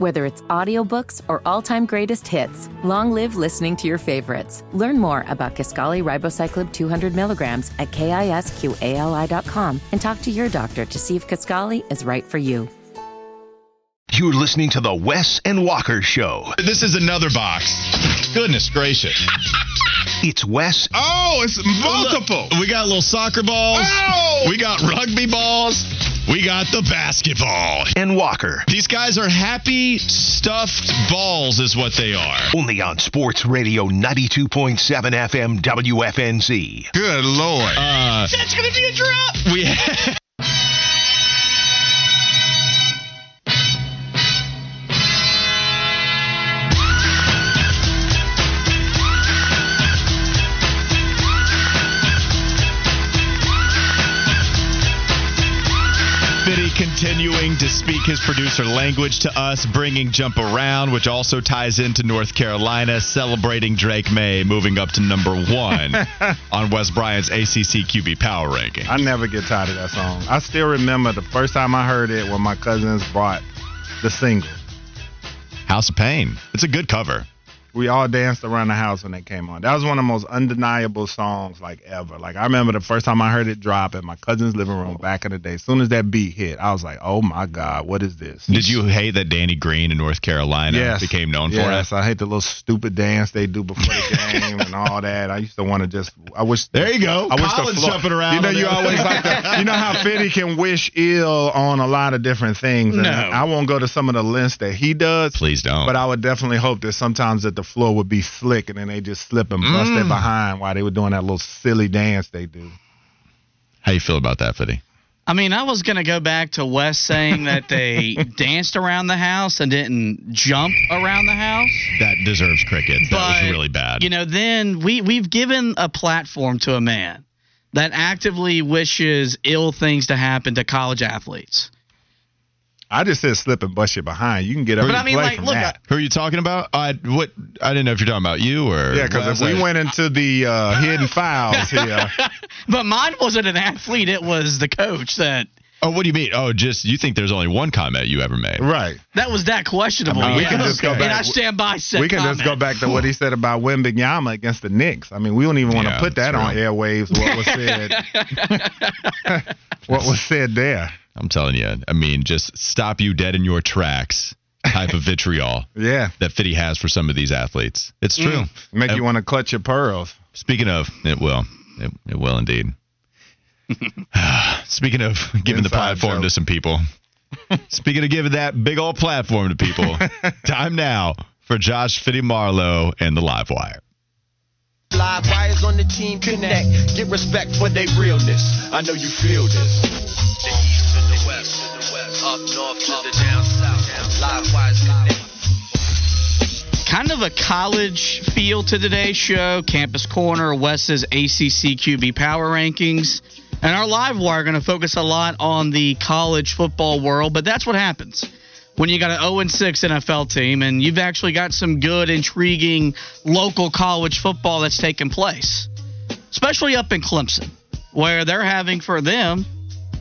Whether it's audiobooks or all-time greatest hits, long live listening to your favorites. Learn more about Kisqali Ribociclib 200 milligrams at kisqali.com and talk to your doctor to see if Kisqali is right for you. You're listening to the Wes and Walker Show. This is another box. Goodness gracious. It's Wes. Oh, it's multiple. We got little soccer balls. Oh! We got rugby balls. We got the basketball. And Walker. These guys are happy stuffed balls, is what they are. Only on Sports Radio 92.7 FM WFNZ. Good Lord. Uh, That's going to be a drop. We continuing to speak his producer language to us, bringing Jump Around, which also ties into North Carolina, celebrating Drake Maye moving up to number one on Wes Bryant's ACC QB power ranking. I never get tired of that song. I still remember the first time I heard it when my cousins brought the single. House of Pain. It's a good cover. We all danced around the house when it came on. That was one of the most undeniable songs like ever. Like I remember the first time I heard it drop in my cousin's living room back in the day. As soon as that beat hit, I was like, "Oh my god, what is this?" Did you hate that Danny Green in North Carolina yes. became known yes. for? Yes, I hate the little stupid dance they do before the game and all that. I used to want to just. I wish. There you go. I wish Colin's the floor, jumping around. You know, you always like to. You know how Fitty can wish ill on a lot of different things. And No. I won't go to some of the lists that he does. Please don't. But I would definitely hope that sometimes that the floor would be slick and then they just slip and bust Mm. it behind while they were doing that little silly dance they do. How you feel about that, Fiddy? I mean, I was going to go back to Wes saying that they danced around the house and didn't jump around the house. That deserves crickets. that was really bad. You know, then we, we've given a platform to a man that actively wishes ill things to happen to college athletes. I just said slip and bust you behind. You can get up But I mean, like, from look, that. Who are you talking about? I what? I didn't know if you're talking about you or Yeah, because if we went into the uh, hidden files here, But mine wasn't an athlete, it was the coach that. Oh, what do you mean? Oh, just you think there's only one comment you ever made? right? That was that questionable. I mean, we yeah. can just go And back- I stand by said we can just go back to what he said about Wembanyama against the Knicks. I mean, we don't even want to Yeah, put that true. on airwaves. What was said? what was said there? I'm telling you. I mean, just stop you dead in your tracks. Type of vitriol Yeah, that Fitty has for some of these athletes. It's true. make Uh, you want to clutch your pearls. Speaking of, it will. It, it will indeed. Speaking of giving the platform joke. to some people. Speaking of giving that big old platform to people, time now for Josh Fitty Marlowe and the Live Wire. Wires on the team connect. Get respect for their realness. I know you feel this. The east to the west, to the west, up north to the down south. Live wires connect. kind of a college feel to today's show. Campus Corner, Wes's ACC QB Power Rankings. And our live wire are going to focus a lot on the college football world, but that's what happens when you got an 0 6 NFL team and you've actually got some good, intriguing local college football that's taking place, especially up in Clemson, where they're having for them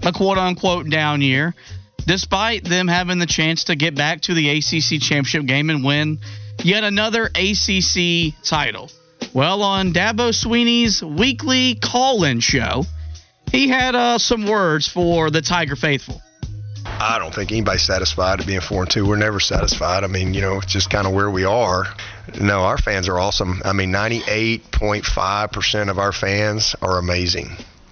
a quote unquote down year, despite them having the chance to get back to the ACC championship game and win yet another ACC title. Well, on Dabo Swinney's weekly call in show, he had uh, some words for the Tiger faithful. I don't think anybody's satisfied at being four and two. We're never satisfied. I mean, you know, it's just kind of where we are. No, our fans are awesome. I mean, 98.5 percent of our fans are amazing.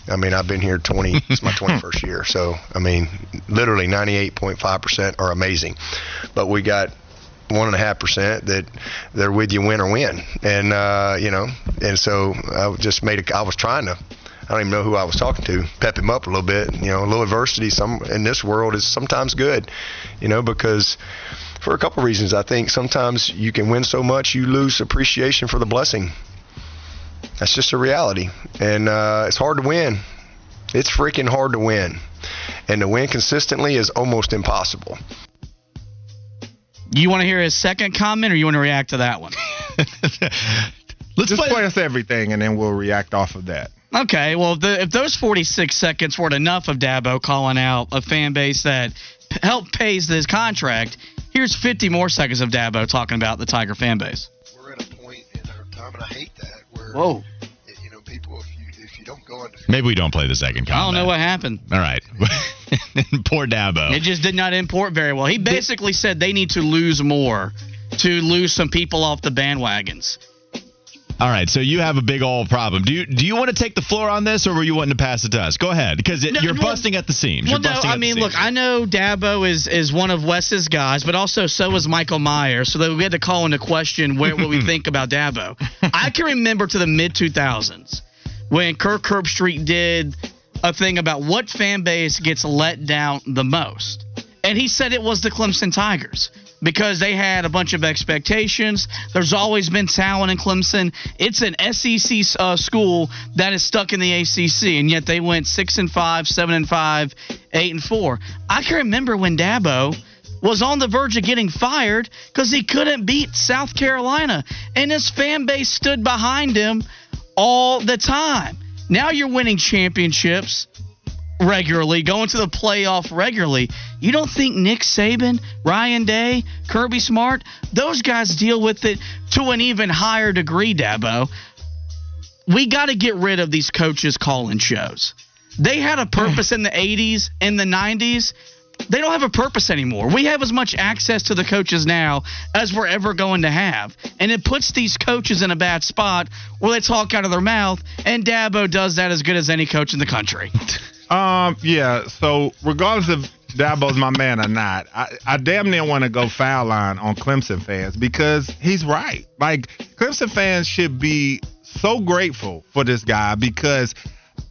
I mean, I've been here 20. it's my 21st year, so I mean, literally 98.5 percent are amazing. But we got one and a half percent that they're with you win or win, and uh, you know, and so I just made a. I was trying to. I don't even know who I was talking to. Pep him up a little bit. You know, a little adversity some in this world is sometimes good. You know, because for a couple reasons, I think sometimes you can win so much you lose appreciation for the blessing. That's just a reality, and uh, it's hard to win. It's freaking hard to win, and to win consistently is almost impossible. You want to hear his second comment, or you want to react to that one? Let's Just play. play us everything, and then we'll react off of that. Okay, well, if, the, if those 46 seconds weren't enough of Dabo calling out a fan base that help pays his contract. Here's 50 more seconds of Dabo talking about the Tiger fan base. We're at a point in our time, and I hate that, where Whoa. you know people, if you if you don't go undefeated, Maybe we don't play the second I don't know what happened. All right. Poor Dabo. It just did not import very well. He basically said they need to lose more to lose some people off the bandwagons. All right, so you have a big old problem. Do you do you want to take the floor on this, or were you wanting to pass it to us? Go ahead, because No, you're well- busting at the seams. Well, no, I mean, look, I know Dabo is is one of Wes's guys, but also so is Michael Myers. So that we had to call into question where what we think about Dabo. I can remember to the mid 2000s when Kirk Herbstreit did a thing about what fan base gets let down the most, and he said it was the Clemson Tigers. Because they had a bunch of expectations. There's always been talent in Clemson. It's an SEC uh, school that is stuck in the ACC, and yet they went six and five, seven and five, eight and four. I can remember when Dabo was on the verge of getting fired because he couldn't beat South Carolina, and his fan base stood behind him all the time. Now you're winning championships regularly, going to the playoff regularly. You don't think Nick Saban, Ryan Day, Kirby Smart, those guys deal with it to an even higher degree, Dabo? We got to get rid of these coaches calling shows. They had a purpose in the 80s, in the 90s. They don't have a purpose anymore. We have as much access to the coaches now as we're ever going to have. And it puts these coaches in a bad spot where they talk out of their mouth, and Dabo does that as good as any coach in the country. Um, yeah. So regardless of Dabo's my man or not, I, I damn near want to go foul line on Clemson fans because he's right. Like Clemson fans should be so grateful for this guy because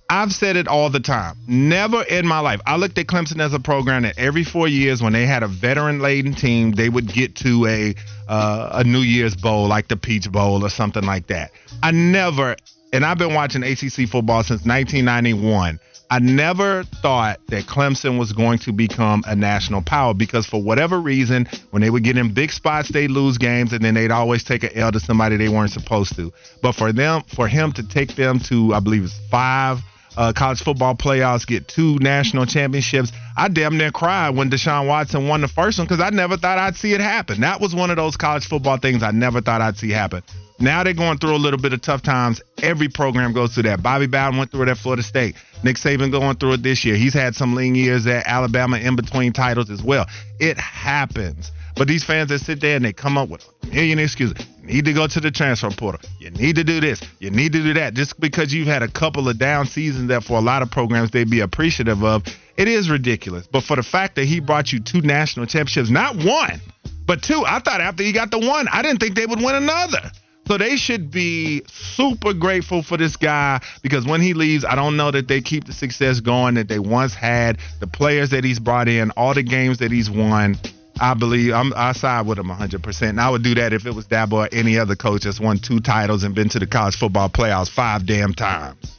I've said it all the time. Never in my life. I looked at Clemson as a program that every four years, when they had a veteran-laden team, they would get to a uh, a New Year's Bowl, like the Peach Bowl or something like that. I never, and I've been watching ACC football since 1991. I never thought that Clemson was going to become a national power because for whatever reason, when they would get in big spots, they'd lose games and then they'd always take an L to somebody they weren't supposed to. But for them, for him to take them to, I believe it's five uh, college football playoffs, get two national championships. I damn near cried when Deshaun Watson won the first one because I never thought I'd see it happen. That was one of those college football things I never thought I'd see happen. Now they're going through a little bit of tough times. Every program goes through that. Bobby Bowden went through it at Florida State. Nick Saban going through it this year. He's had some lean years at Alabama in between titles as well. It happens. But these fans that sit there and they come up with a million excuses. You need to go to the transfer portal. You need to do this. You need to do that. Just because you've had a couple of down seasons that for a lot of programs they'd be appreciative of, it is ridiculous. But for the fact that he brought you two national championships, not one, but two, I thought after he got the one, I didn't think they would win another. So they should be super grateful for this guy because when he leaves, I don't know that they keep the success going that they once had. The players that he's brought in, all the games that he's won, I believe I'm, I side with him 100%. And I would do that if it was Dabo or any other coach that's won two titles and been to the college football playoffs five damn times.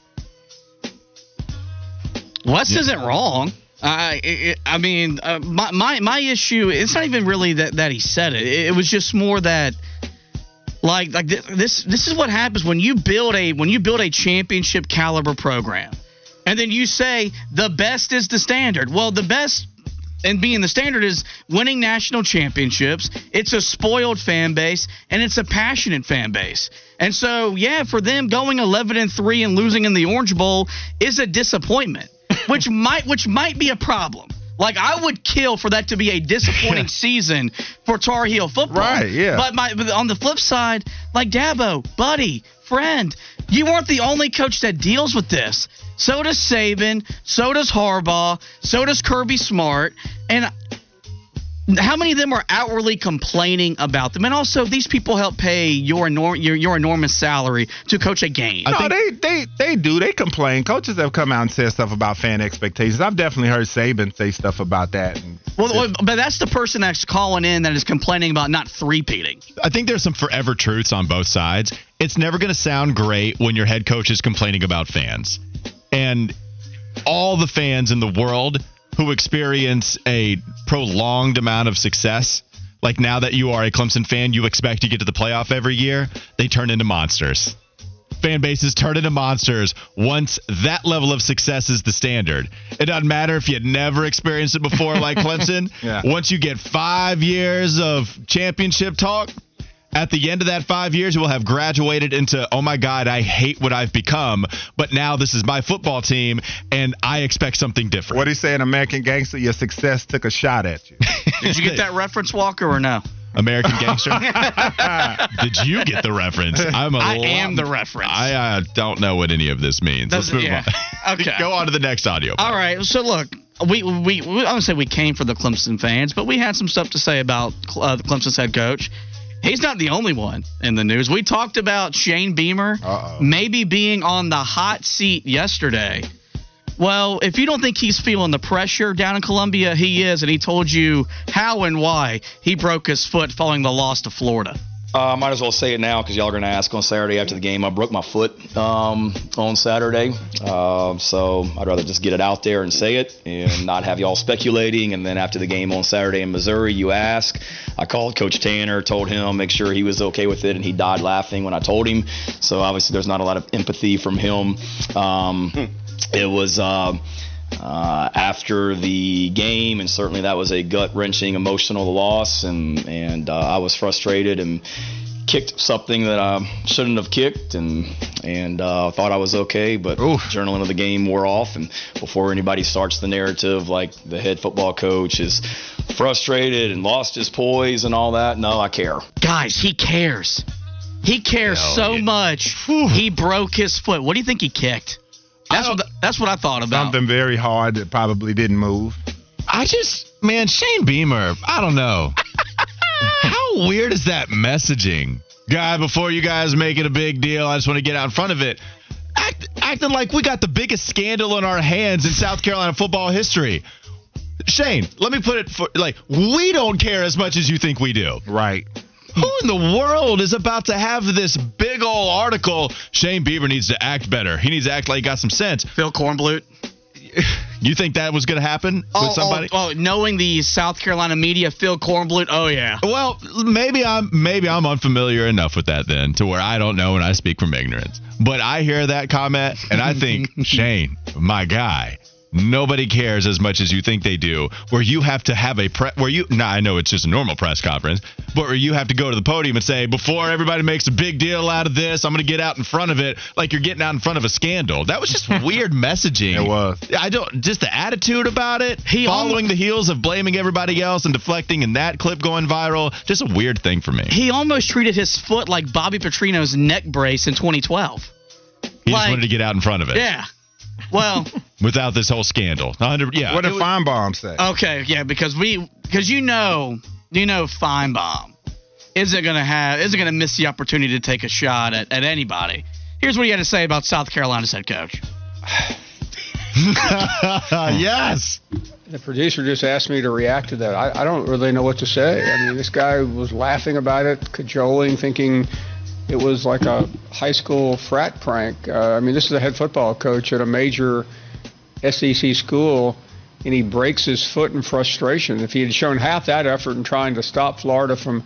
Wes isn't wrong. I it, I mean, uh, my, my my issue it's not even really that that he said it. It, it was just more that like like th- this this is what happens when you build a when you build a championship caliber program, and then you say the best is the standard. Well, the best and being the standard is winning national championships. It's a spoiled fan base and it's a passionate fan base. And so, yeah, for them going 11 and 3 and losing in the Orange Bowl is a disappointment, which might which might be a problem. Like I would kill for that to be a disappointing season for Tar Heel football. Right, yeah. But my but on the flip side, like Dabo, buddy, friend, you weren't the only coach that deals with this. So does Saban, so does Harbaugh, so does Kirby Smart, and how many of them are outwardly complaining about them? And also, these people help pay your enor- your, your enormous salary to coach a game. no, they they they do. They complain. Coaches have come out and said stuff about fan expectations. I've definitely heard Saban say stuff about that. Well, well, but that's the person that's calling in that is complaining about not three-peating. I think there's some forever truths on both sides. It's never going to sound great when your head coach is complaining about fans. And all the fans in the world who experience a prolonged amount of success, like now that you are a Clemson fan, you expect to get to the playoff every year, they turn into monsters. fan bases turn into monsters once that level of success is the standard. It doesn't matter if you had never experienced it before, like Clemson. Yeah. Once you get five years of championship talk, at the end of that five years, we'll have graduated into, oh my God, I hate what I've become, but now this is my football team, and I expect something different. What he say in American Gangster? Your success took a shot at you. Did you get that reference, Walker, or no? American Gangster? Did you get the reference? I'm a I lo- am the reference. I uh, don't know what any of this means. Let's move yeah. on. Okay. Go on to the next audio. All right. So look, we we, we I don't say we came for the Clemson fans, but we had some stuff to say about uh, the Clemson's head coach. He's not the only one in the news. We talked about Shane Beamer Uh-oh. maybe being on the hot seat yesterday. Well, if you don't think he's feeling the pressure down in Columbia, he is, and he told you how and why he broke his foot following the loss to Florida. Uh, I might as well say it now because y'all are going to ask on Saturday after the game. I broke my foot um, on Saturday, uh, so I'd rather just get it out there and say it and not have y'all speculating. And then after the game on Saturday in Missouri, you ask. I called Coach Tanner, told him make sure he was okay with it, and he died laughing when I told him. So obviously, there's not a lot of empathy from him. Um, it was. Uh, uh, after the game, and certainly that was a gut wrenching, emotional loss, and and uh, I was frustrated and kicked something that I shouldn't have kicked, and and uh, thought I was okay, but journaling of the game wore off, and before anybody starts the narrative like the head football coach is frustrated and lost his poise and all that, no, I care. Guys, he cares. He cares Hell, so yeah. much. He broke his foot. What do you think he kicked? That's what that's what I thought about. Something very hard that probably didn't move. I just, man, Shane Beamer, I don't know. How weird is that messaging? Guy, before you guys make it a big deal, I just want to get out in front of it. Act, acting like we got the biggest scandal in our hands in South Carolina football history. Shane, let me put it for like, we don't care as much as you think we do. Right. Who in the world is about to have this big old article? Shane Beamer needs to act better. He needs to act like he got some sense. Phil Kornblut. You think that was going to happen Oh, with somebody? oh, oh, knowing the South Carolina media, Phil Kornblut. Oh yeah. Well, maybe I'm maybe I'm unfamiliar enough with that then to where I don't know and I speak from ignorance. But I hear that comment and I think, Shane, my guy, nobody cares as much as you think they do. Where you have to have a pre- where you now I know it's just a normal press conference, but where you have to go to the podium and say, before everybody makes a big deal out of this, I'm going to get out in front of it like you're getting out in front of a scandal. That was just weird messaging. It was. I don't just the attitude about it. He following the heels of blaming everybody else and deflecting, and that clip going viral. Just a weird thing for me. He almost treated his foot like Bobby Petrino's neck brace in 2012. He just wanted to get out in front of it. Yeah. Well, Without this whole scandal. 100, yeah. What it did was- Finebaum say? okay, yeah, because we because you know you know Finebaum isn't gonna have isn't gonna miss the opportunity to take a shot at, at anybody. Here's what he had to say about South Carolina's head coach. yes. The producer just asked me to react to that. I, I don't really know what to say. I mean, this guy was laughing about it, cajoling, thinking it was like a high school frat prank. Uh, I mean, this is a head football coach at a major SEC school, and he breaks his foot in frustration. If he had shown half that effort in trying to stop Florida from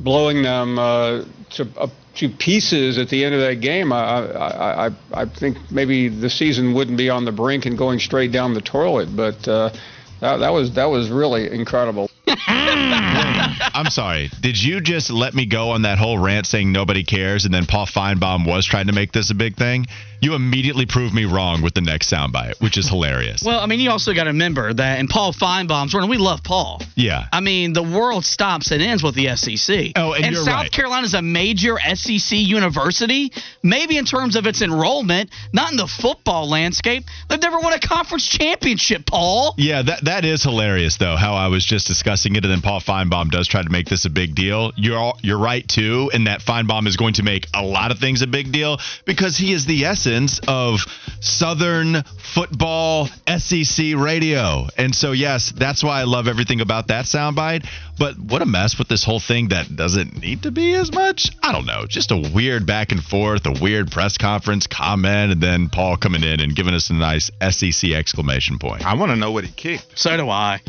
blowing them uh, to uh, to pieces at the end of that game, I, I I I think maybe the season wouldn't be on the brink and going straight down the toilet. But uh, that that was that was really incredible. I'm sorry. Did you just let me go on that whole rant saying nobody cares and then Paul Finebaum was trying to make this a big thing? You immediately proved me wrong with the next soundbite, which is hilarious. Well, I mean, you also got to remember that, and Paul Finebaum's running. We love Paul. yeah. I mean, the world stops and ends with the SEC. Oh, and you're South right. Carolina's a major SEC university, maybe in terms of its enrollment, not in the football landscape. They've never won a conference championship, Paul. Yeah, that that is hilarious though. How I was just discussing it, and then Paul Finebaum does try to make this a big deal. You're all, you're right too, in that Finebaum is going to make a lot of things a big deal because he is the essence of Southern football SEC radio, and so yes, that's why I love everything about that soundbite. But what a mess with this whole thing that doesn't need to be as much. I don't know, just a weird back and forth, a weird press conference comment, and then Paul coming in and giving us a nice SEC exclamation point. I want to know what he kicked. So do I.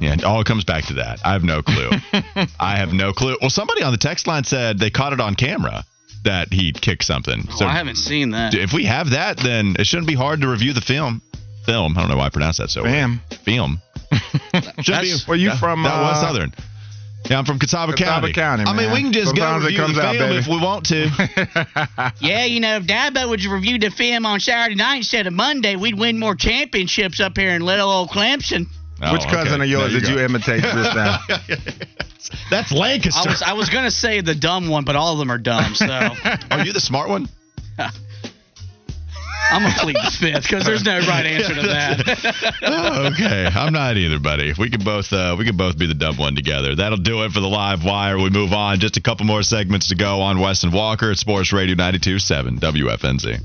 Yeah, it all comes back to that. I have no clue. I have no clue. Well, somebody on the text line said they caught it on camera. that he kicked something. Oh, I haven't seen that. if we have that, then it shouldn't be hard to review the film. Film. I don't know why I pronounced that so Bam. weird. Film. Should be. Where you that- from, That was uh, Southern. Yeah, I'm from Catawba, Catawba County. County, I mean, we can just Sometimes go review comes the out, film baby. if we want to. Yeah, you know, if Dabo would review the film on Saturday night instead of Monday, we'd win more championships up here in little old Clemson. Oh, Which cousin okay. of yours There did you imitate just now? That's Lancaster. I was I was gonna say the dumb one, but all of them are dumb. So Are you the smart one? I'm gonna plead the fifth because there's no right answer to that. Oh, okay, I'm not either, buddy. We can both uh, we can both be the dumb one together. That'll do it for the live wire. We move on. Just a couple more segments to go on Wes and Walker at Sports Radio 92.7 WFNZ.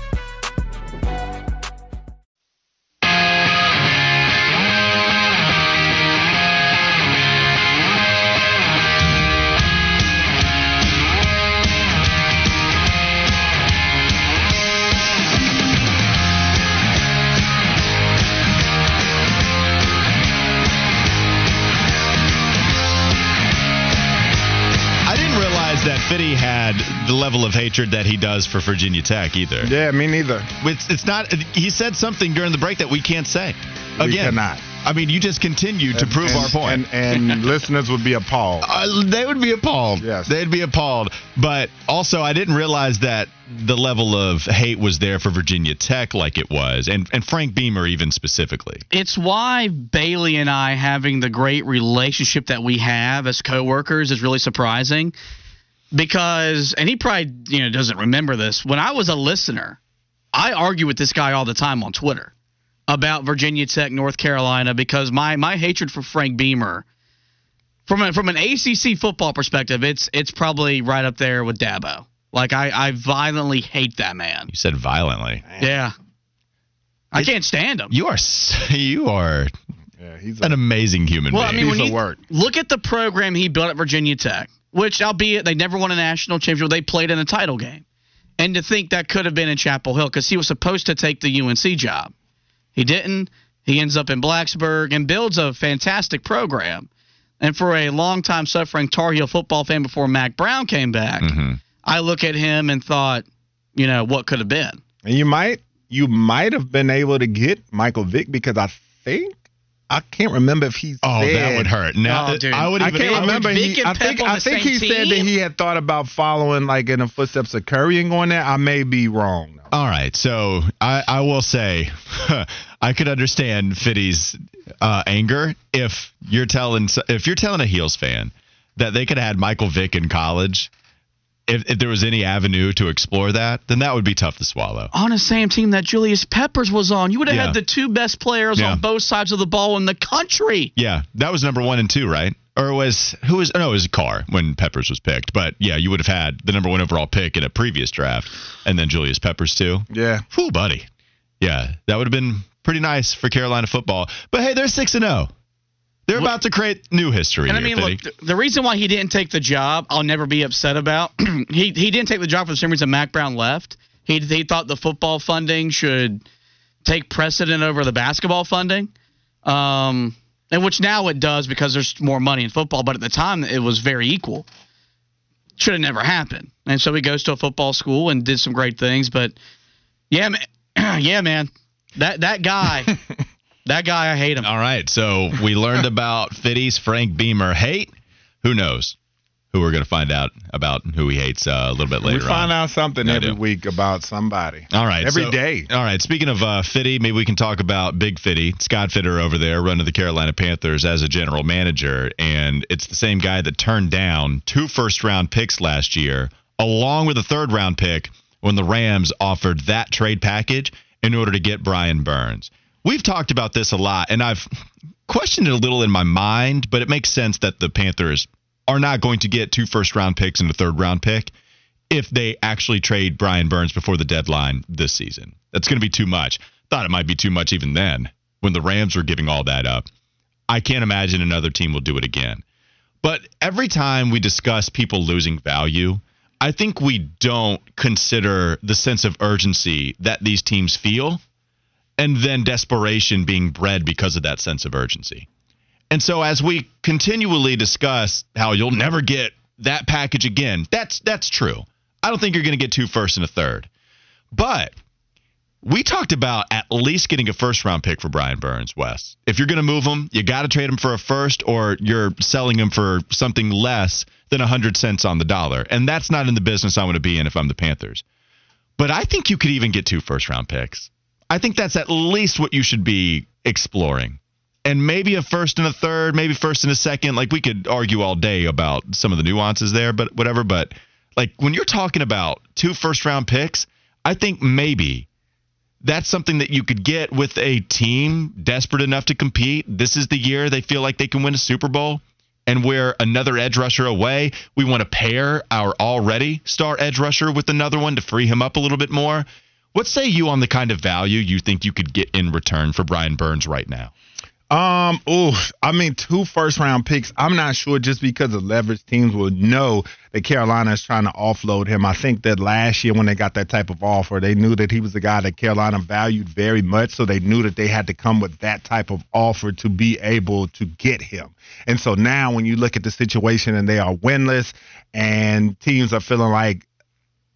The level of hatred that he does for Virginia Tech either. yeah, me neither. It's, it's not. He said something during the break that we can't say. We Again, cannot. I mean, you just continue to prove and, our point. And, and listeners would be appalled. Uh, they would be appalled. Yes. They'd be appalled. But also, I didn't realize that the level of hate was there for Virginia Tech like it was, and, and Frank Beamer even specifically. it's why Bailey and I having the great relationship that we have as coworkers is really surprising. Because, and he probably you know doesn't remember this. When I was a listener, I argue with this guy all the time on Twitter about Virginia Tech, North Carolina, because my my hatred for Frank Beamer, from a, from an ACC football perspective, it's it's probably right up there with Dabo. Like I I violently hate that man. You said violently. Yeah, I can't stand him. You are you are Yeah, he's an amazing human Well, I being. mean, when piece of you work. look at the program he built at Virginia Tech, which, albeit they never won a national championship, they played in a title game. And to think that could have been in Chapel Hill because he was supposed to take the UNC job. He didn't. He ends up in Blacksburg and builds a fantastic program. And for a longtime suffering Tar Heel football fan before Mack Brown came back, Mhm. I look at him and thought, you know, what could have been. and you might you might have been able to get Michael Vick because I think I can't remember if he Oh, said, that would hurt. Now Oh. I would I can't I would- remember. He, I think I think same he said that he had thought about following like in the footsteps of Curry and going there. I may be wrong. though. All right, so I, I will say I could understand Fitty's uh, anger if you're telling if you're telling a Heels fan that they could have had Michael Vick in college. If, if there was any avenue to explore that, then that would be tough to swallow. On the same team that Julius Peppers was on, you would have Yeah. had the two best players Yeah. on both sides of the ball in the country. Yeah, that was number one and two, right? Or was who was? No, it was Carr when Peppers was picked. But yeah, you would have had the number one overall pick in a previous draft, and then Julius Peppers too. Yeah, Whew, buddy. Yeah, that would have been pretty nice for Carolina football. But hey, they're six and zero. They're about to create new history. And I mean, look, th- the reason why he didn't take the job, I'll never be upset about. he he didn't take the job for the same reason Mack Brown left. He he thought the football funding should take precedent over the basketball funding, um, and which now it does because there's more money in football. But at the time, it was very equal. Should have never happened. And so he goes to a football school and did some great things. But yeah, man, yeah, man, that that guy, that guy, I hate him. All right, so we learned about Fitty's Frank Beamer hate. Who knows who we're going to find out about who he hates uh, a little bit later we find on. out something I every week about somebody. All right. every so- day. All right. Speaking of uh, Fitty, maybe we can talk about Big Fitty, Scott Fitter over there, running the Carolina Panthers as a general manager. And it's the same guy that turned down two first round picks last year, along with a third round pick when the Rams offered that trade package in order to get Brian Burns. We've talked about this a lot, and I've questioned it a little in my mind, but it makes sense that the Panthers are not going to get two first round picks and a third round pick if they actually trade Brian Burns before the deadline this season. That's going to be too much. Thought it might be too much even then when the Rams were giving all that up. I can't imagine another team will do it again. But every time we discuss people losing value, I think we don't consider the sense of urgency that these teams feel and then desperation being bred because of that sense of urgency. And so as we continually discuss how you'll never get that package again, that's that's true. I don't think you're going to get two first and a third. But we talked about at least getting a first round pick for Brian Burns, Wes. If you're going to move him, you got to trade him for a first or you're selling him for something less than 100 cents on the dollar. And that's not in the business I want to be in if I'm the Panthers. But I think you could even get two first round picks. I think that's at least what you should be exploring. And maybe a first and a third, maybe first and a second. Like we could argue all day about some of the nuances there, but whatever. But like when you're talking about two first round picks, I think maybe that's something that you could get with a team desperate enough to compete. This is the year they feel like they can win a Super Bowl. And we're another edge rusher away. We want to pair our already star edge rusher with another one to free him up a little bit more. What say you on the kind of value you think you could get in return for Brian Burns right now? Um, oh, I mean, two first round picks. I'm not sure just because the leverage teams will know that Carolina is trying to offload him. I think that last year when they got that type of offer, they knew that he was the guy that Carolina valued very much. So they knew that they had to come with that type of offer to be able to get him. And so now when you look at the situation and they are winless and teams are feeling like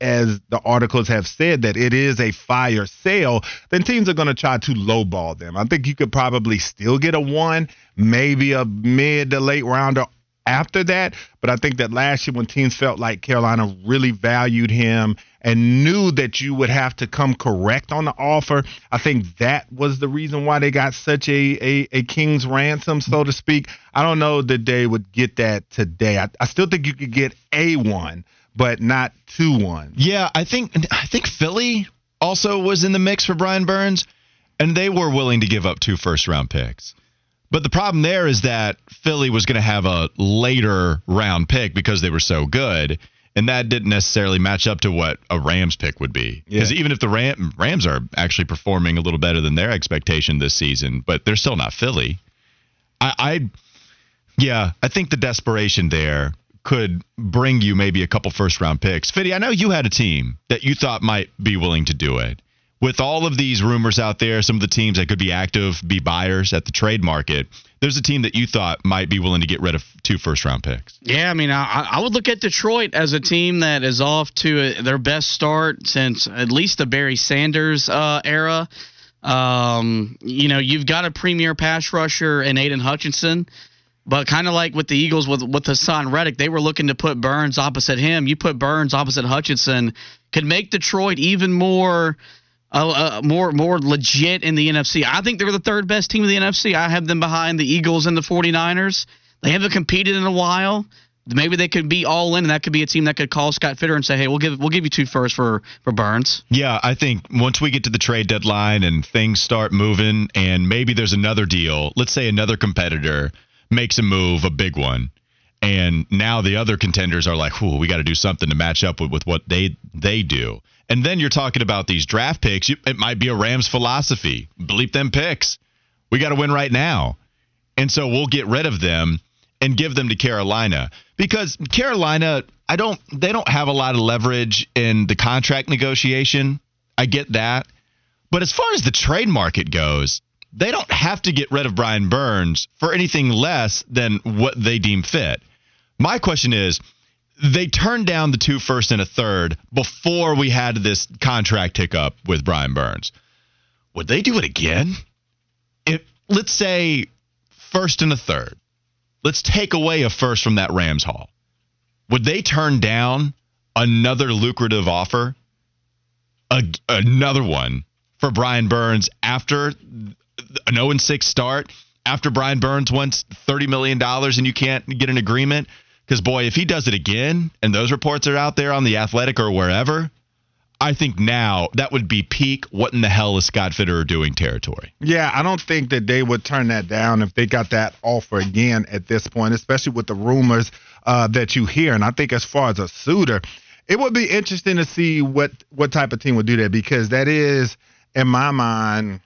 as the articles have said, that it is a fire sale, then teams are going to try to lowball them. I think you could probably still get a one, maybe a mid to late rounder after that. But I think that last year when teams felt like Carolina really valued him and knew that you would have to come correct on the offer, I think that was the reason why they got such a, a, a king's ransom, so to speak. I don't know that they would get that today. I, I still think you could get a one but not two one. Yeah, I think I think Philly also was in the mix for Brian Burns, and they were willing to give up two first round picks. But the problem there is that Philly was going to have a later round pick because they were so good, and that didn't necessarily match up to what a Rams pick would be. Because yeah. even if the Ram, Rams are actually performing a little better than their expectation this season, but they're still not Philly. I, I yeah, I think the desperation there could bring you maybe a couple first round picks. Fiddy, I know you had a team that you thought might be willing to do it. With all of these rumors out there, some of the teams that could be active, be buyers at the trade market, there's a team that you thought might be willing to get rid of two first round picks. Yeah, I mean, I, I would look at Detroit as a team that is off to a, their best start since at least the Barry Sanders uh, era. Um, you know, you've got a premier pass rusher in Aidan Hutchinson. But kind of like with the Eagles with with Haason Reddick, they were looking to put Burns opposite him. You put Burns opposite Hutchinson, could make Detroit even more uh, uh, more more legit in the NFC. I think they're the third best team in the NFC. I have them behind the Eagles and the 49ers. They haven't competed in a while. Maybe they could be all in, and that could be a team that could call Scott Fitter and say, "Hey, we'll give we'll give you two first for for Burns." Yeah, I think once we get to the trade deadline and things start moving, and maybe there's another deal. Let's say another competitor makes a move, a big one, and now the other contenders are like, "Ooh, we got to do something to match up with, with what they they do." And then you're talking about these draft picks. It might be a Rams philosophy. Bleep them picks. We got to win right now. And so we'll get rid of them and give them to Carolina because Carolina, I don't they don't have a lot of leverage in the contract negotiation. I get that. But as far as the trade market goes, they don't have to get rid of Brian Burns for anything less than what they deem fit. My question is they turned down the two first and a third before we had this contract hiccup with Brian Burns. Would they do it again? If let's say first and a third. Let's take away a first from that Rams haul. Would they turn down another lucrative offer? A, another one for Brian Burns after an 0 6 start after Brian Burns wants $30 million and you can't get an agreement Because, boy, if he does it again and those reports are out there on the athletic or wherever, I think now that would be peak what in the hell is Scott Fitterer doing territory. Yeah, I don't think that they would turn that down if they got that offer again at this point, especially with the rumors uh, that you hear. And I think as far as a suitor, it would be interesting to see what what type of team would do that because that is, in my mind,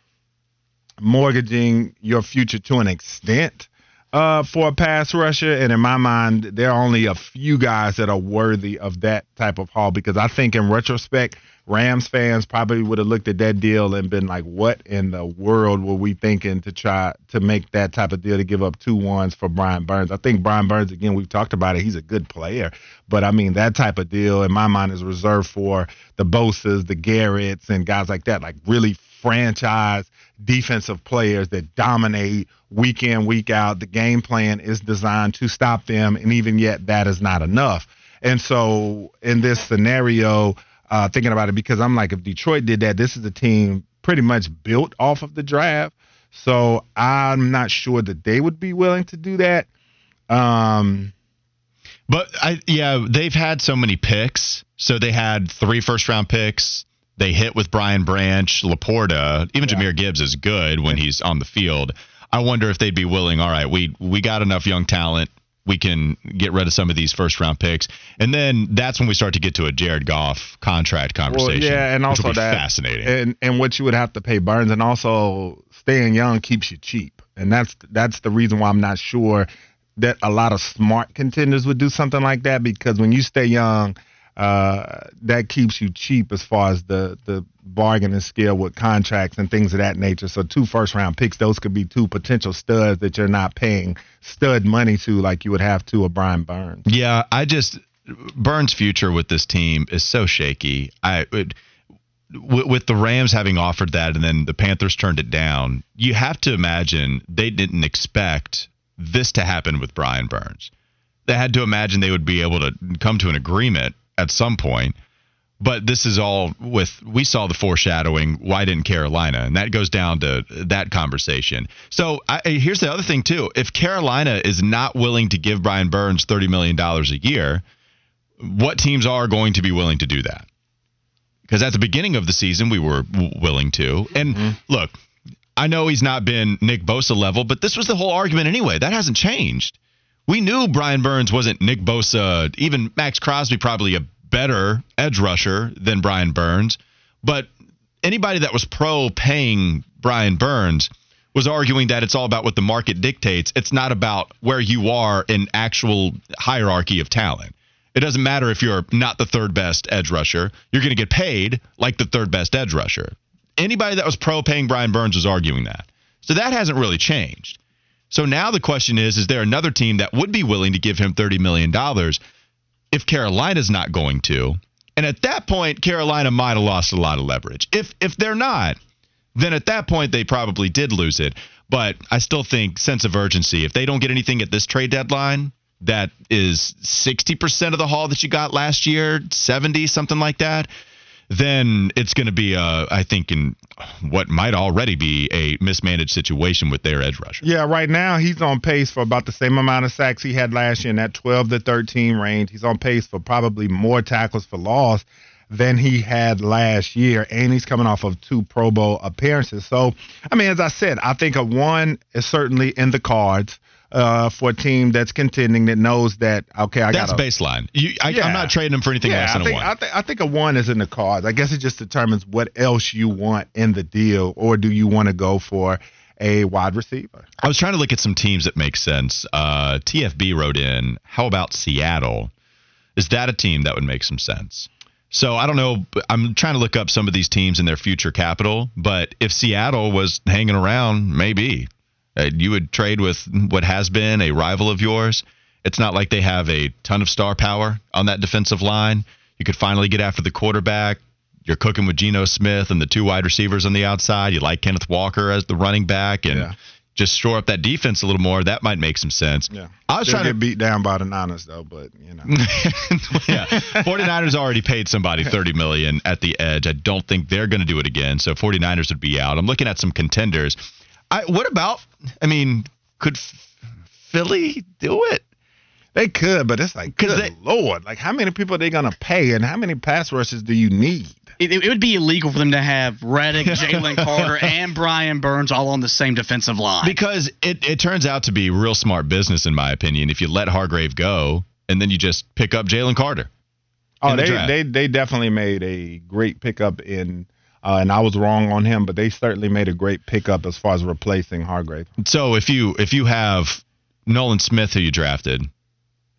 mortgaging your future to an extent uh, for a pass rusher. And in my mind, there are only a few guys that are worthy of that type of haul because I think in retrospect, Rams fans probably would have looked at that deal and been like, what in the world were we thinking to try to make that type of deal to give up two ones for Brian Burns? I think Brian Burns, again, we've talked about it, he's a good player. But I mean, that type of deal in my mind is reserved for the Bosa's, the Garretts, and guys like that, like really franchise defensive players that dominate week in, week out. The game plan is designed to stop them, and even yet, that is not enough. And so, in this scenario, uh, thinking about it, because I'm like, if Detroit did that, this is a team pretty much built off of the draft. So I'm not sure that they would be willing to do that. Um, but I, yeah, they've had so many picks. So they had three first round picks. They hit with Brian Branch, Laporta, even yeah. Jahmyr Gibbs is good when he's on the field. I wonder if they'd be willing. All right, we we got enough young talent. We can get rid of some of these first round picks, and then that's when we start to get to a Jared Goff contract conversation. Well, yeah, and also that fascinating, and and what you would have to pay Burns, and also staying young keeps you cheap, and that's that's the reason why I'm not sure that a lot of smart contenders would do something like that because when you stay young that keeps you cheap as far as the the bargaining scale with contracts and things of that nature. So two first round picks, those could be two potential studs that you're not paying stud money to like you would have to a Brian Burns. Yeah, I just Burns' future with this team is so shaky. I with the Rams having offered that and then the Panthers turned it down, you have to imagine they didn't expect this to happen with Brian Burns. They had to imagine they would be able to come to an agreement at some point. But this is all with we saw the foreshadowing. Why didn't Carolina? And that goes down to that conversation. So I, here's the other thing too. If Carolina is not willing to give Brian Burns thirty million dollars a year, what teams are going to be willing to do that? Because at the beginning of the season, we were w- willing to. And mm-hmm. look, I know he's not been Nick Bosa level, but this was the whole argument anyway. That hasn't changed we knew Brian Burns wasn't Nick Bosa, even Maxx Crosby, probably a better edge rusher than Brian Burns. But anybody that was pro paying Brian Burns was arguing that it's all about what the market dictates. It's not about where you are in actual hierarchy of talent. It doesn't matter if you're not the third best edge rusher, you're going to get paid like the third best edge rusher. Anybody that was pro paying Brian Burns was arguing that. So that hasn't really changed. So now the question is is there another team that would be willing to give him $30 million if Carolina's not going to? And at that point, Carolina might have lost a lot of leverage. If if they're not, then at that point they probably did lose it. But I still think sense of urgency. If they don't get anything at this trade deadline, that is 60% of the haul that you got last year, 70, something like that then it's going to be, uh, I think, in what might already be a mismanaged situation with their edge rusher. Yeah, right now he's on pace for about the same amount of sacks he had last year in that 12 to 13 range. He's on pace for probably more tackles for loss than he had last year, and he's coming off of two Pro Bowl appearances. So, I mean, as I said, I think a one is certainly in the cards uh, for a team that's contending that knows that okay, I got that's baseline. You, I, am not trading them for anything yeah, less than I think, a one. I, th- I think a one is in the cards. I guess it just determines what else you want in the deal, or do you want to go for a wide receiver? I was trying to look at some teams that make sense. Uh, TFB wrote in, how about Seattle? Is that a team that would make some sense? So I don't know. I'm trying to look up some of these teams and their future capital, but if Seattle was hanging around, maybe uh, you would trade with what has been a rival of yours. It's not like they have a ton of star power on that defensive line. You could finally get after the quarterback. You're cooking with Geno Smith and the two wide receivers on the outside. You like Kenneth Walker as the running back and yeah. just shore up that defense a little more. That might make some sense. Yeah. I was They'll trying to get beat down by the Niners though, but you know. yeah. 49ers already paid somebody 30 million at the edge. I don't think they're going to do it again. So 49ers would be out. I'm looking at some contenders. I, what about? I mean, could Philly do it? They could, but it's like, good they- lord, like how many people are they gonna pay, and how many pass rushes do you need? It, it would be illegal for them to have Reddick, Jalen Carter, and Brian Burns all on the same defensive line. Because it, it turns out to be real smart business, in my opinion, if you let Hargrave go and then you just pick up Jalen Carter. Oh, the they draft. they they definitely made a great pickup in, uh, and I was wrong on him, but they certainly made a great pickup as far as replacing Hargrave. So if you if you have Nolan Smith who you drafted,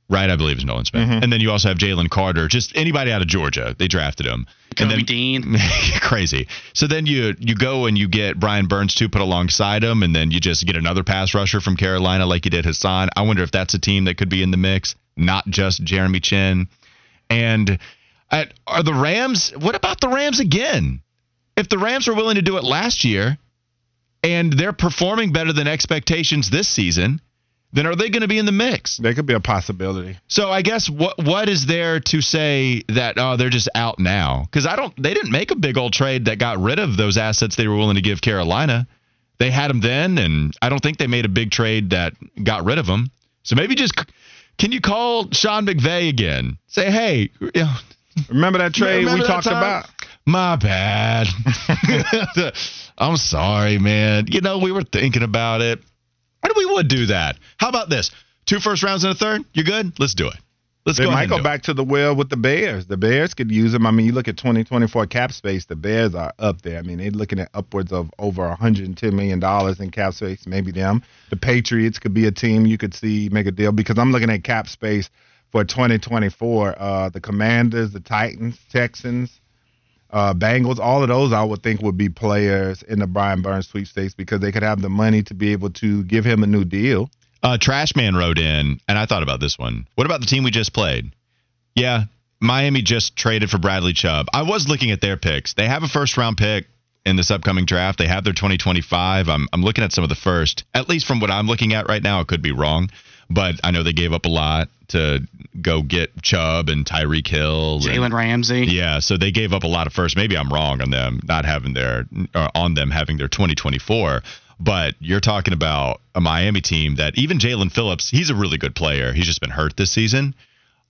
right? I believe it's Nolan Smith, Mhm. and then you also have Jalen Carter, just anybody out of Georgia, they drafted him. Kobe and then, Dean. crazy. So then you you go and you get Brian Burns to put alongside him, and then you just get another pass rusher from Carolina like you did Hassan. I wonder if that's a team that could be in the mix, not just Jeremy Chinn. And at, are the Rams? What about the Rams again? If the Rams were willing to do it last year, and they're performing better than expectations this season, then are they going to be in the mix? They could be a possibility. So I guess what what is there to say that oh they're just out now? Because I don't they didn't make a big old trade that got rid of those assets they were willing to give Carolina. They had them then, and I don't think they made a big trade that got rid of them. So maybe just can you call Sean McVay again? Say hey, you know, Remember that trade Remember we that talked time? about? My bad. I'm sorry, man. You know we were thinking about it. And we would do that. How about this? Two first rounds and a third. You good? Let's do it. Let's They go. might go do it. back to the well with the Bears. The Bears could use them. I mean, you look at 2024 cap space. The Bears are up there. I mean, they're looking at upwards of over 110 million dollars in cap space. Maybe them. The Patriots could be a team you could see make a deal because I'm looking at cap space for 2024. Uh, the Commanders, the Titans, Texans, uh, Bengals, all of those I would think would be players in the Brian Burns sweepstakes because they could have the money to be able to give him a new deal. Uh, Trashman wrote in, and I thought about this one. What about the team we just played? Yeah, Miami just traded for Bradley Chubb. I was looking at their picks. They have a first round pick in this upcoming draft. They have their 2025. I'm, I'm looking at some of the first, at least from what I'm looking at right now. It could be wrong, but I know they gave up a lot to go get Chubb and Tyreek Hill. and- Jalen Ramsey. yeah, so they gave up a lot of first. Maybe I'm wrong on them not having their uh, on them having their 2024. But you're talking about a Miami team that even Jaelan Phillips, he's a really good player. He's just been hurt this season.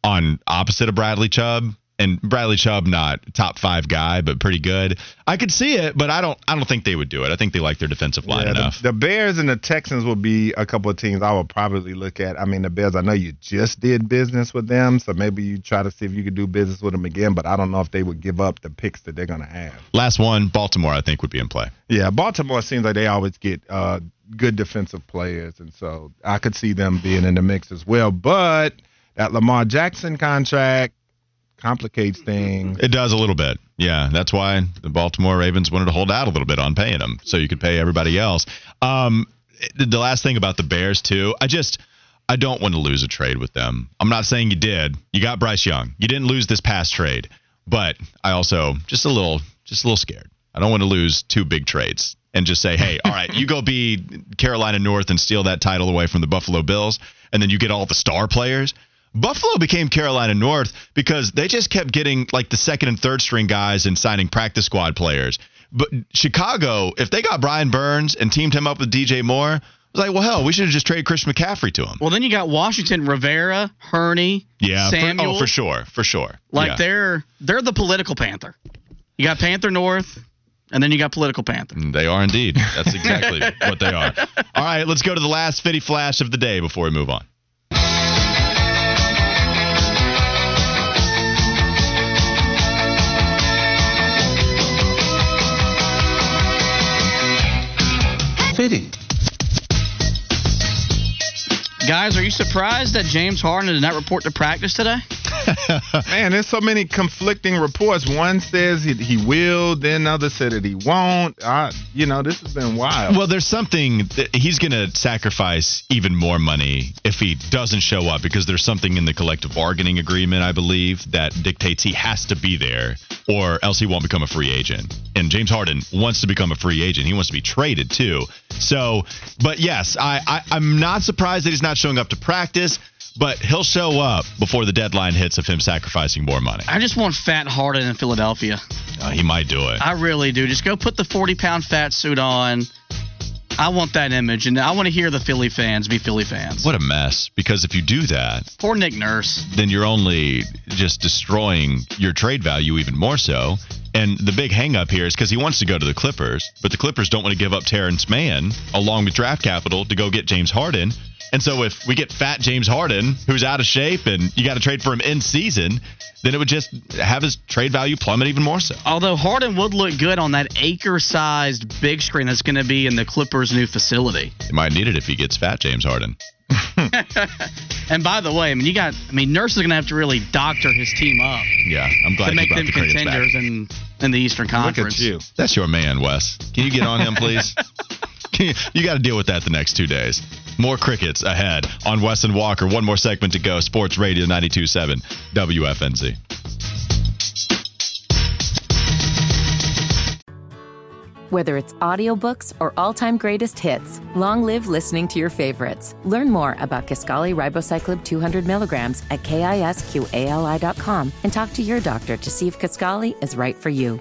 On opposite of Bradley Chubb, and Bradley Chubb not top five guy, but pretty good. I could see it, but I don't. I don't think they would do it. I think they like their defensive line Yeah, enough. The, Bears and the Texans will be a couple of teams I would probably look at. I mean, the Bears, I know you just did business with them, so maybe you try to see if you could do business with them again, but I don't know if they would give up the picks that they're going to have. Last one, Baltimore, I think would be in play. Yeah, Baltimore seems like they always get uh, good defensive players, and so I could see them being in the mix as well. But that Lamar Jackson contract complicates things. It does a little bit. Yeah, that's why the Baltimore Ravens wanted to hold out a little bit on paying him, so you could pay everybody else. Um, the the last thing about the Bears too, I just I don't want to lose a trade with them. I'm not saying you did. You got Bryce Young. You didn't lose this past trade, but I also just a little just a little scared. I don't want to lose two big trades and just say, hey, all right, you go be Carolina North and steal that title away from the Buffalo Bills, and then you get all the star players. Buffalo became Carolina North because they just kept getting like the second and third string guys and signing practice squad players. But Chicago, if they got Brian Burns and teamed him up with DJ Moore, it was like, well, hell, we should have just traded Chris McCaffrey to him. Well, then you got Washington, Rivera, Hurney, Yeah, for- oh, Samuel. oh, for sure, for sure. Like Yeah. they're they're the political panther. You got Panther North, and then you got political panther. Mm, they are indeed. That's exactly what they are. All right, let's go to the last Fitty Flash of the day before we move on. Fitting. Guys, are you surprised that James Harden did not report to practice today? Man, there's so many conflicting reports. One says he, he will, then others said that he won't. I, you know, this has been wild. Well, there's something that he's going to sacrifice even more money if he doesn't show up because there's something in the collective bargaining agreement, I believe, that dictates he has to be there or else he won't become a free agent. And James Harden wants to become a free agent. He wants to be traded too. So, but yes, I, I I'm not surprised that he's not showing up to practice, but he'll show up before the deadline hits of him sacrificing more money. I just want fat Harden in Philadelphia. Uh, he might do it. I really do. Just go put the 40 pound fat suit on. I want that image, and I want to hear the Philly fans be Philly fans. What a mess. Because if you do that, Poor Nick Nurse. then you're only just destroying your trade value even more so. And the big hangup here is because he wants to go to the Clippers, but the Clippers don't want to give up Terance Mann along with draft capital to go get James Harden. And so if we get fat James Harden, who's out of shape, and you got to trade for him in season, then it would just have his trade value plummet even more so. Although Harden would look good on that acre-sized big screen that's going to be in the Clippers' new facility. He might need it if he gets fat James Harden. And by the way, I mean you got, I mean Nurse is going to have to really doctor his team up Yeah, I'm glad to he make brought them the Creighton's back. contenders in in the Eastern Conference. Look at you. That's your man, Wes. Can you get on him, please? You, you got to deal with that the next two days. More crickets ahead on Wes and Walker. One more segment to go. Sports Radio 92.7 WFNZ. Whether it's audiobooks or all-time greatest hits, long live listening to your favorites. Learn more about Kisqali Ribociclib 200 milligrams at kisqali.com and talk to your doctor to see if Kisqali is right for you.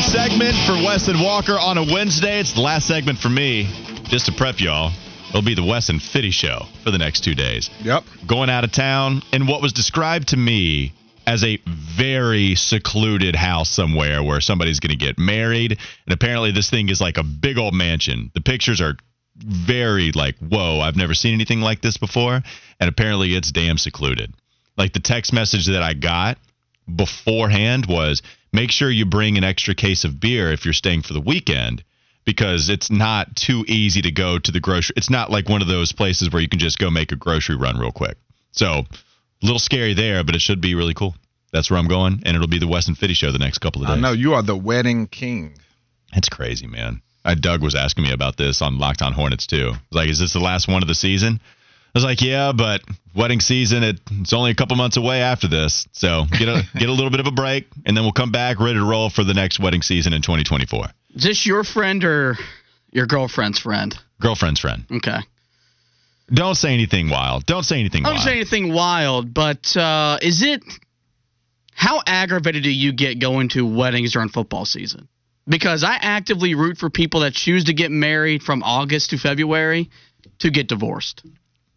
More segment for Wes and Walker on a Wednesday. It's the last segment for me. Just to prep y'all, it'll be the Wes and Fitty show for the next two days. Yep. Going out of town in what was described to me as a very secluded house somewhere where somebody's going to get married. And apparently, this thing is like a big old mansion. The pictures are very like, whoa, I've never seen anything like this before. And apparently, it's damn secluded. Like the text message that I got beforehand was make sure you bring an extra case of beer if you're staying for the weekend because it's not too easy to go to the grocery. It's not like one of those places where you can just go make a grocery run real quick. So, a little scary there, but it should be really cool. That's where I'm going, and it'll be the Wes and Fitty show the next couple of I days. know you are the wedding king. That's crazy, man. I, Doug was asking me about this on Locked On Hornets too. Like, "Is this the last one of the season?" I was like, "Yeah, but wedding season it, it's only a couple months away after this, so get a get a little bit of a break, and then we'll come back ready to roll for the next wedding season in 2024." Is this your friend or your girlfriend's friend? Girlfriend's friend. Okay. Don't say anything wild. Don't say anything don't wild. say anything wild, but uh, is it how aggravated do you get going to weddings during football season? Because I actively root for people that choose to get married from August to February to get divorced.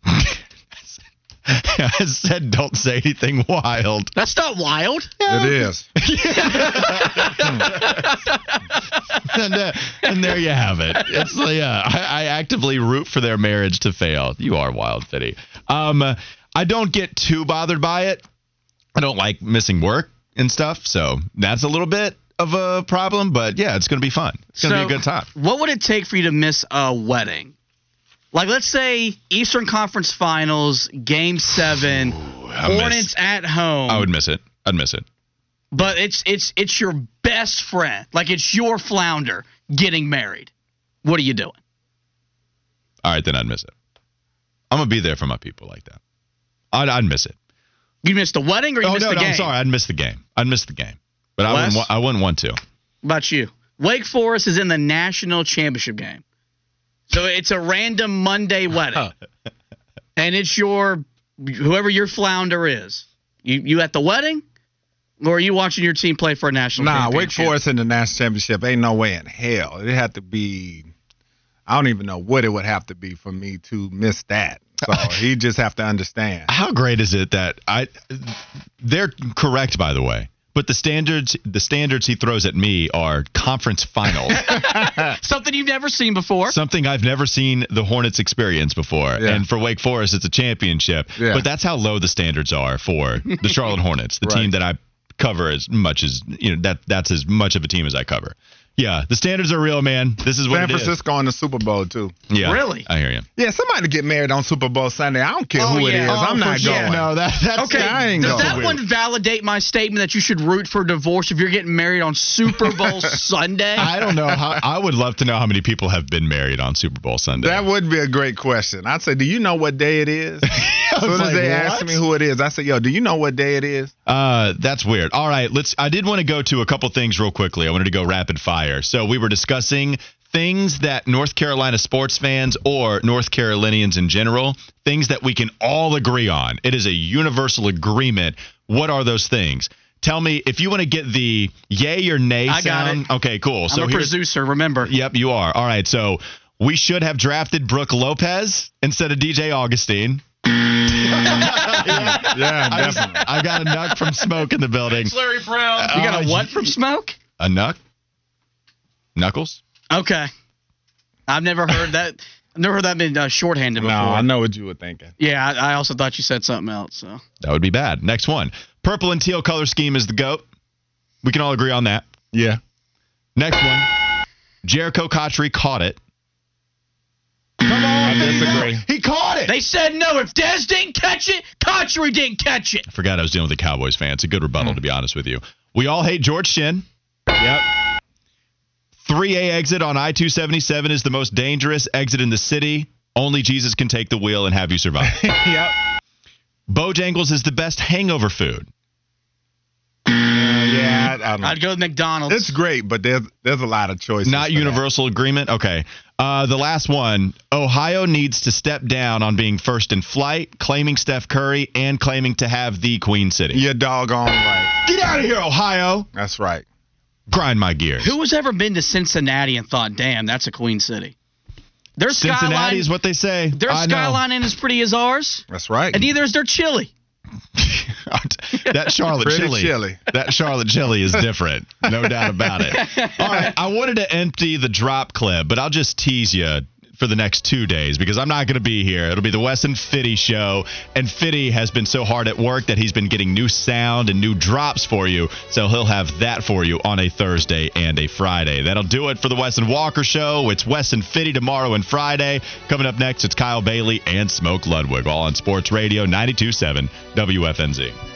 I said don't say anything wild. That's not wild. It is. and, uh, and there you have it. It's uh, yeah. I, I actively root for their marriage to fail. You are wild, Fitty. Um, I don't get too bothered by it. I don't like missing work and stuff, so that's a little bit of a problem. But yeah, it's gonna be fun. It's gonna So, be a good time. What would it take for you to miss a wedding? Like, let's say Eastern Conference Finals, Game Seven, miss- Hornets at home. I would miss it. I'd miss it. but it's it's it's your best friend. Like it's your flounder getting married. What are you doing? All right, then I'd miss it. I'm gonna be there for my people like that. I'd, I'd miss it. You missed the wedding or you oh missed no, the no, game? I'm sorry. I'd miss the game. I'd miss the game. But I wouldn't. I wouldn't want to. What about you? Wake Forest is in the national championship game. So it's a random Monday wedding. and it's your whoever your flounder is. You you at the wedding? Or are you watching your team play for a national championship? Nah, Wake championship? Forest in the national championship ain't no way in hell. It had to be. I don't even know what it would have to be for me to miss that. So he just have to understand. How great is it that I? They're correct, by the way. But the standards, the standards he throws at me are conference finals. Something you've never seen before. Something I've never seen the Hornets experience before. Yeah. And for Wake Forest, it's a championship. Yeah. But that's how low the standards are for the Charlotte Hornets, the Right. team that I cover as much as you know that that's as much of a team as I cover. Yeah, the standards are real, man. This is what San it is. Francisco on the Super Bowl too. Yeah, Really? I hear you. Yeah, somebody get married on Super Bowl Sunday. I don't care Oh, who it yeah. is. Oh, I'm not sure. going. No, that that's Okay, I ain't does going that one validate my statement that you should root for divorce if you're getting married on Super Bowl Sunday? I don't know how. I would love to know how many people have been married on Super Bowl Sunday. That would be a great question. I'd say, do you know what day it is? as soon as they what? ask me who it is, I say, yo, do you know what day it is? Uh, that's weird. All right, let's. I did want to go to a couple things real quickly. I wanted to go rapid fire. So we were discussing things that North Carolina sports fans or North Carolinians in general, things that we can all agree on. It is a universal agreement. What are those things? Tell me if you want to get the yay or nay I got it. Okay, cool. I'm so a here's- producer, remember. Yep, you are. All right, so we should have drafted Brook Lopez instead of DJ Augustin. Yeah, I, definitely. I got a nuck from smoke in the building. Larry Brown. You got Uh, a what from smoke? A nuck? Knuckles? Okay. I've never heard that. I've never heard that been uh, shorthanded before. No. I know what you were thinking. Yeah, I, I also thought you said something else. So That would be bad. Next one. Purple and teal color scheme is the GOAT. We can all agree on that. Yeah. Next one. Jerricho Cotchery caught it. Come on, I disagree. He caught it. they said no. If Dez didn't catch it, Cotchery didn't catch it. I forgot I was dealing with a Cowboys fan. It's a good rebuttal, to be honest with you. We all hate George Shinn. Yep. 3A exit on I 277 is the most dangerous exit in the city. Only Jesus can take the wheel and have you survive. yep. Bojangles is the best hangover food. Yeah, I, I don't I'd go with McDonald's. It's great, but there's there's a lot of choices. Not for that. universal agreement. Okay. Uh, the last one. Ohio needs to step down on being first in flight, claiming Steph Curry, and claiming to have the Queen City. You're doggone right. Get out of here, Ohio. That's right. Grind my gears. Who has ever been to Cincinnati and thought, "Damn, that's a Queen City"? Their Cincinnati skyline, is what they say. their I know. skyline ain't as pretty as ours, That's right. and neither is their chili. that Charlotte Pretty chili, that Charlotte chili is different, no doubt about it. All right, I wanted to empty the drop clip, but I'll just tease you for the next two days because I'm not going to be here. It'll be the Wes and Fitty show, and Fitty has been so hard at work that he's been getting new sound and new drops for you, so he'll have that for you on a Thursday and a Friday. That'll do it for the Wes and Walker show. It's Wes and Fitty tomorrow and Friday. Coming up next, it's Kyle Bailey and Smoke Ludwig, all on Sports Radio 92.7 WFNZ.